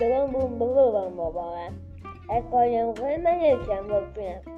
Belum belum belum belum belum. Ekor yang mana yang jambu punya? Kan?